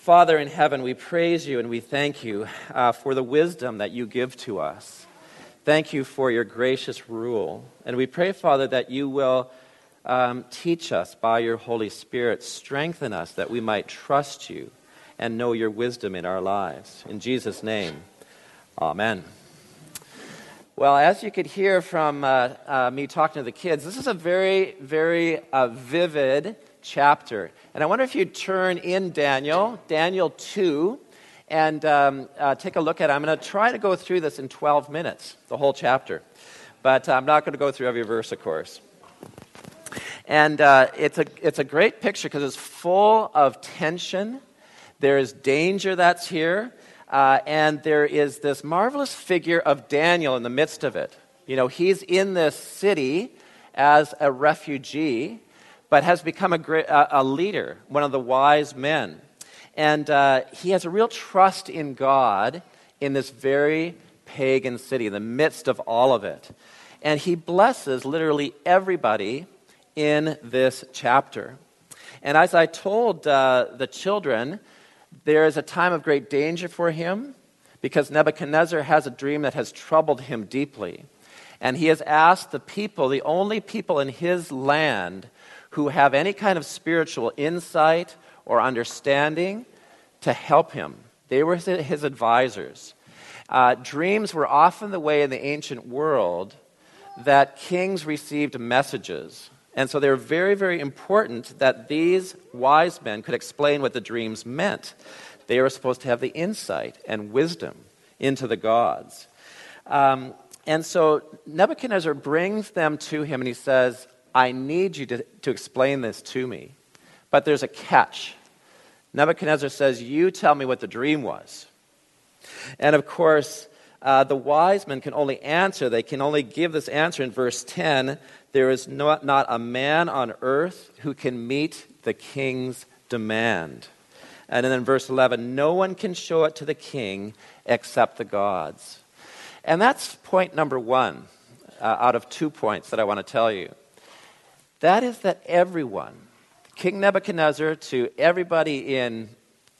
Father in heaven, we praise you and we thank you uh, for the wisdom that you give to us. Thank you for your gracious rule. And we pray, Father, that you will um, teach us by your Holy Spirit, strengthen us that we might trust you and know your wisdom in our lives. In Jesus' name, amen. Well, as you could hear from uh, uh, me talking to the kids, this is a very, very uh, vivid chapter. And I wonder if you'd turn in Daniel, Daniel 2, and um, uh, take a look at it. I'm going to try to go through this in 12 minutes, the whole chapter. But I'm not going to go through every verse, of course. And uh, it's, a, it's a great picture because it's full of tension. There is danger that's here. Uh, and there is this marvelous figure of Daniel in the midst of it. You know, he's in this city as a refugee, but has become a, great, a leader, one of the wise men. And uh, he has a real trust in God in this very pagan city, in the midst of all of it. And he blesses literally everybody in this chapter. And as I told uh, the children, there is a time of great danger for him because Nebuchadnezzar has a dream that has troubled him deeply. And he has asked the people, the only people in his land who have any kind of spiritual insight or understanding, to help him. They were his advisors. Uh, dreams were often the way in the ancient world that kings received messages. And so they were very, very important that these wise men could explain what the dreams meant. They were supposed to have the insight and wisdom into the gods. Um, and so Nebuchadnezzar brings them to him and he says, I need you to, to explain this to me. But there's a catch. Nebuchadnezzar says, You tell me what the dream was. And of course, uh, the wise men can only answer, they can only give this answer in verse 10 there is not, not a man on earth who can meet the king's demand. And then in verse 11, no one can show it to the king except the gods. And that's point number one uh, out of two points that I want to tell you. That is that everyone, King Nebuchadnezzar to everybody in,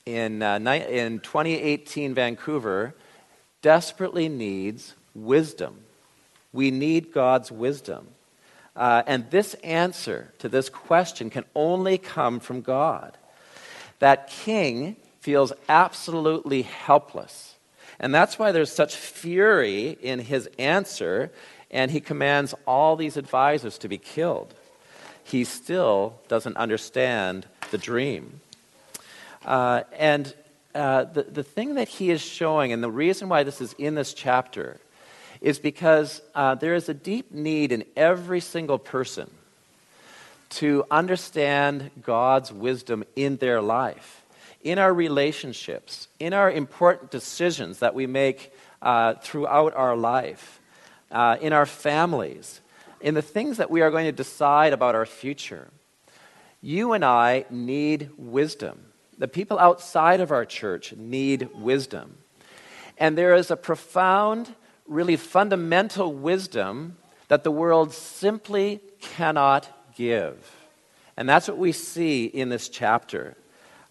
in, uh, in 2018 Vancouver, desperately needs wisdom. We need God's wisdom. Uh, and this answer to this question can only come from God. That king feels absolutely helpless. And that's why there's such fury in his answer, and he commands all these advisors to be killed he still doesn't understand the dream. Uh, and uh, the, the thing that he is showing, and the reason why this is in this chapter, is because uh, there is a deep need in every single person to understand God's wisdom in their life, in our relationships, in our important decisions that we make uh, throughout our life, uh, in our families in the things that we are going to decide about our future, you and I need wisdom. The people outside of our church need wisdom. And there is a profound, really fundamental wisdom that the world simply cannot give. And that's what we see in this chapter.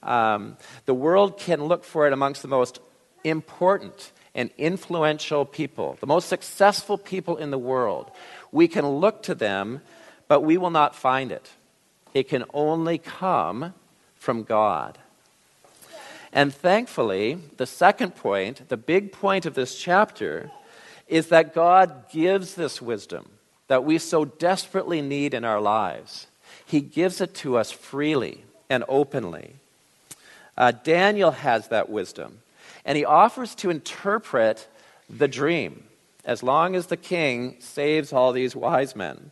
Um, the world can look for it amongst the most important and influential people, the most successful people in the world. We can look to them, but we will not find it. It can only come from God. And thankfully, the second point, the big point of this chapter, is that God gives this wisdom that we so desperately need in our lives. He gives it to us freely and openly. Uh, Daniel has that wisdom, and he offers to interpret the dream as long as the king saves all these wise men.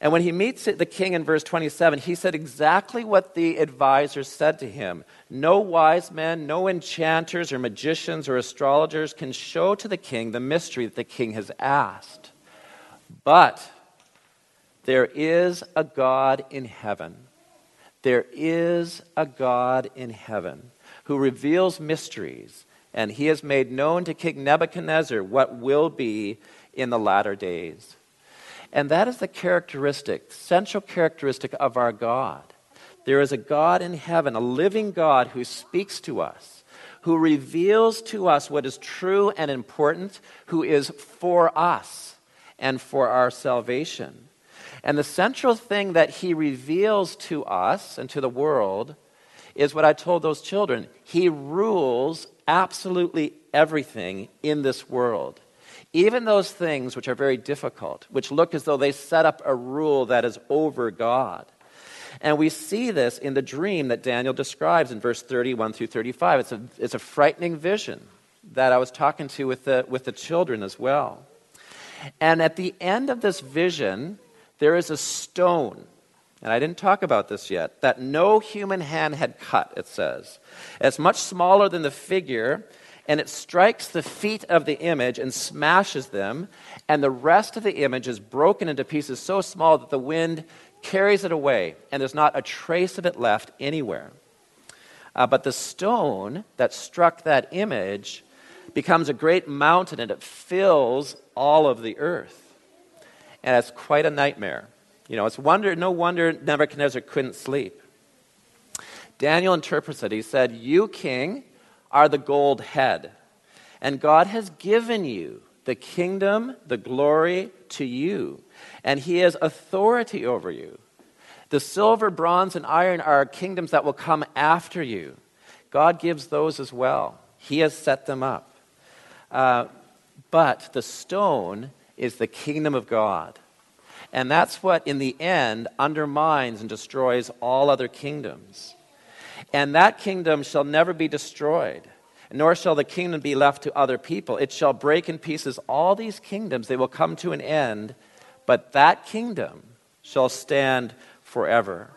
And when he meets the king in verse 27, he said exactly what the advisors said to him No wise men, no enchanters or magicians or astrologers can show to the king the mystery that the king has asked. But there is a God in heaven. There is a God in heaven who reveals mysteries and he has made known to King Nebuchadnezzar what will be in the latter days. And that is the characteristic, central characteristic of our God, There is a God in heaven, a living God who speaks to us, who reveals to us what is true and important, who is for us and for our salvation. And the central thing that he reveals to us and to the world is what I told those children. He rules absolutely everything in this world. Even those things which are very difficult, which look as though they set up a rule that is over God. And we see this in the dream that Daniel describes in verse 31 through 35. It's a, it's a frightening vision that I was talking to with the, with the children as well. And at the end of this vision, there is a stone. And I didn't talk about this yet, that no human hand had cut, it says. It's much smaller than the figure, and it strikes the feet of the image and smashes them, and the rest of the image is broken into pieces so small that the wind carries it away, and there's not a trace of it left anywhere. Uh, but the stone that struck that image becomes a great mountain and it fills all of the earth. And it's quite a nightmare. You know, it's wonder, no wonder Nebuchadnezzar couldn't sleep. Daniel interprets it. He said, You, king, are the gold head, and God has given you the kingdom, the glory to you and he has authority over you. The silver, bronze, and iron are kingdoms that will come after you. God gives those as well. He has set them up. Uh, but the stone is the kingdom of God. And that's what, in the end, undermines and destroys all other kingdoms. And that kingdom shall never be destroyed, nor shall the kingdom be left to other people. It shall break in pieces all these kingdoms. They will come to an end, but that kingdom shall stand forever.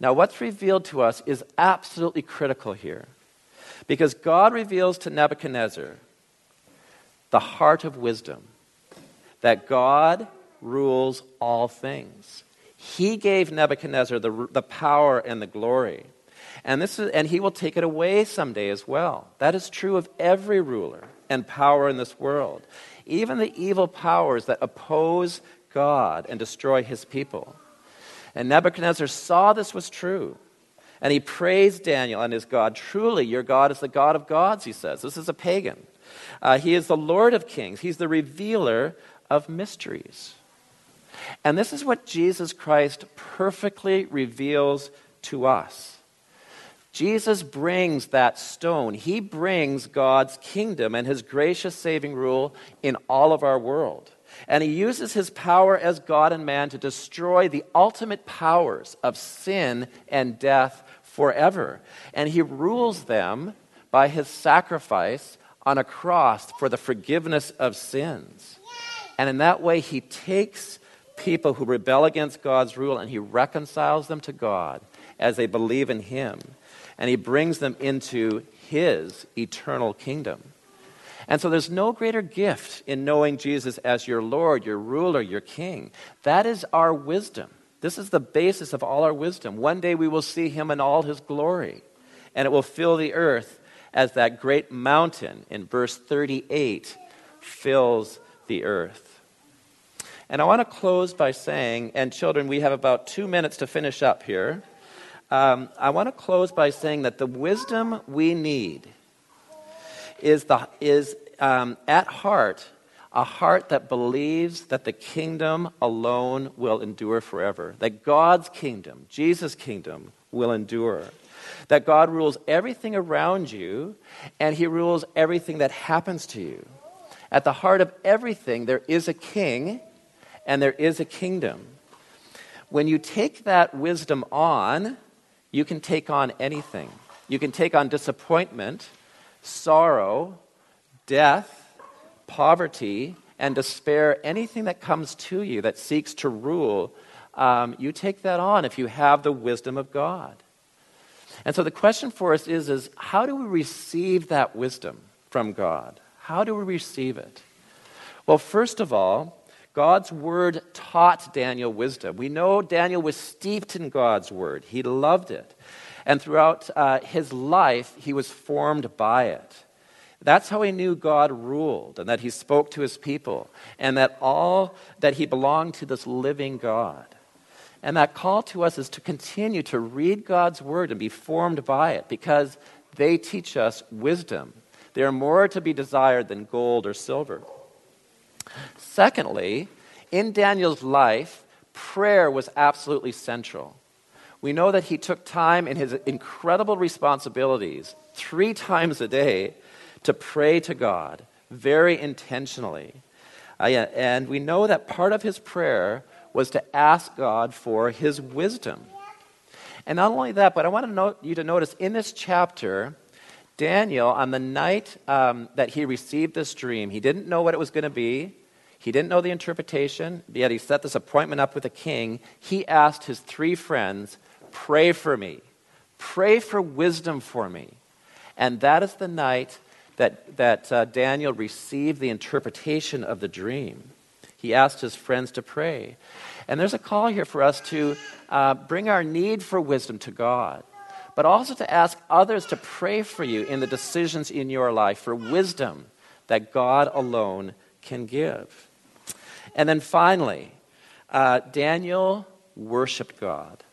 Now, what's revealed to us is absolutely critical here. Because God reveals to Nebuchadnezzar the heart of wisdom, that God rules all things. He gave Nebuchadnezzar the, the power and the glory. And, this is, and he will take it away someday as well. That is true of every ruler and power in this world even the evil powers that oppose God and destroy his people. And Nebuchadnezzar saw this was true. And he praised Daniel and his God. Truly, your God is the God of gods, he says. This is a pagan. Uh, he is the Lord of kings, he's the revealer of mysteries. And this is what Jesus Christ perfectly reveals to us. Jesus brings that stone. He brings God's kingdom and his gracious saving rule in all of our world. And he uses his power as God and man to destroy the ultimate powers of sin and death forever. And he rules them by his sacrifice on a cross for the forgiveness of sins. And in that way, he takes people who rebel against God's rule and he reconciles them to God as they believe in him and he brings them into his eternal kingdom. And so there's no greater gift in knowing Jesus as your Lord, your ruler, your king. That is our wisdom. This is the basis of all our wisdom. One day we will see him in all his glory, and it will fill the earth as that great mountain in verse 38 fills the earth. And I want to close by saying, and children, we have about two minutes to finish up here. Um, I want to close by saying that the wisdom we need is, the, is um, at heart a heart that believes that the kingdom alone will endure forever, that God's kingdom, Jesus' kingdom, will endure. That God rules everything around you and He rules everything that happens to you. At the heart of everything, there is a king and there is a kingdom. When you take that wisdom on, you can take on anything. You can take on disappointment, sorrow, death, poverty, and despair, anything that comes to you that seeks to rule. Um, you take that on if you have the wisdom of God. And so the question for us is, is how do we receive that wisdom from God? How do we receive it? Well, first of all, God's word taught Daniel wisdom. We know Daniel was steeped in God's word, he loved it. And throughout uh, his life, he was formed by it. That's how he knew God ruled and that he spoke to his people and that all that he belonged to this living God. And that call to us is to continue to read God's word and be formed by it because they teach us wisdom. They are more to be desired than gold or silver. Secondly, in Daniel's life, prayer was absolutely central. We know that he took time in his incredible responsibilities three times a day to pray to God very intentionally. Uh, and we know that part of his prayer was to ask God for his wisdom. And not only that, but I want to note, you to notice in this chapter, Daniel, on the night um, that he received this dream, he didn't know what it was going to be. He didn't know the interpretation, yet he set this appointment up with the king. He asked his three friends, Pray for me. Pray for wisdom for me. And that is the night that, that uh, Daniel received the interpretation of the dream. He asked his friends to pray. And there's a call here for us to uh, bring our need for wisdom to God, but also to ask others to pray for you in the decisions in your life for wisdom that God alone can give. And then finally, uh, Daniel worshiped God.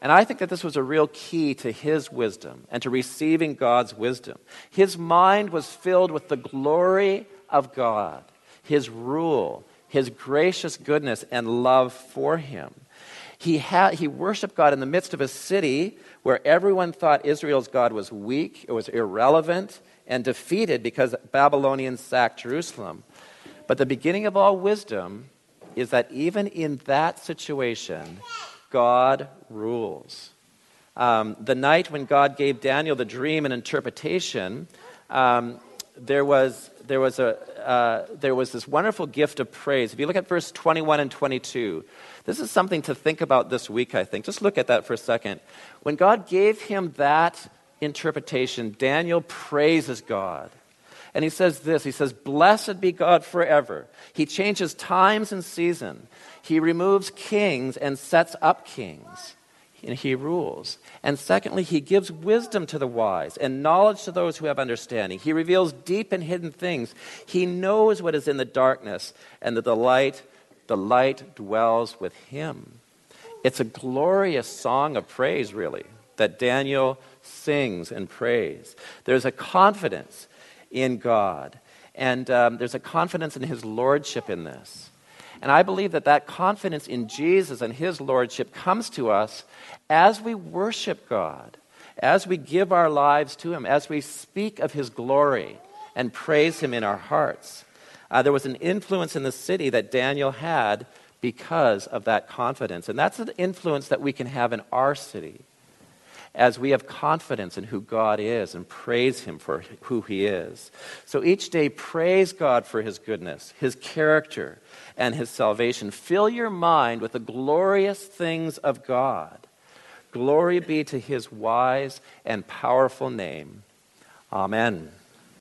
And I think that this was a real key to his wisdom and to receiving God's wisdom. His mind was filled with the glory of God, his rule, his gracious goodness and love for him. He, had, he worshiped God in the midst of a city where everyone thought Israel's God was weak, it was irrelevant, and defeated because Babylonians sacked Jerusalem. But the beginning of all wisdom is that even in that situation, God rules. Um, the night when God gave Daniel the dream and interpretation, um, there was, there, was a, uh, there was this wonderful gift of praise. If you look at verse 21 and 22, this is something to think about this week, I think. Just look at that for a second. When God gave him that interpretation, Daniel praises God. And he says this He says, Blessed be God forever. He changes times and seasons. He removes kings and sets up kings. And he rules. And secondly, he gives wisdom to the wise and knowledge to those who have understanding. He reveals deep and hidden things. He knows what is in the darkness, and that the delight, the light dwells with him. It's a glorious song of praise, really, that Daniel sings and prays. There's a confidence in God, and um, there's a confidence in his lordship in this. And I believe that that confidence in Jesus and his lordship comes to us as we worship God, as we give our lives to him, as we speak of his glory and praise him in our hearts. Uh, there was an influence in the city that Daniel had because of that confidence. And that's an influence that we can have in our city as we have confidence in who God is and praise Him for who He is. So each day, praise God for His goodness, His character, and His salvation. Fill your mind with the glorious things of God. Glory be to His wise and powerful name. Amen.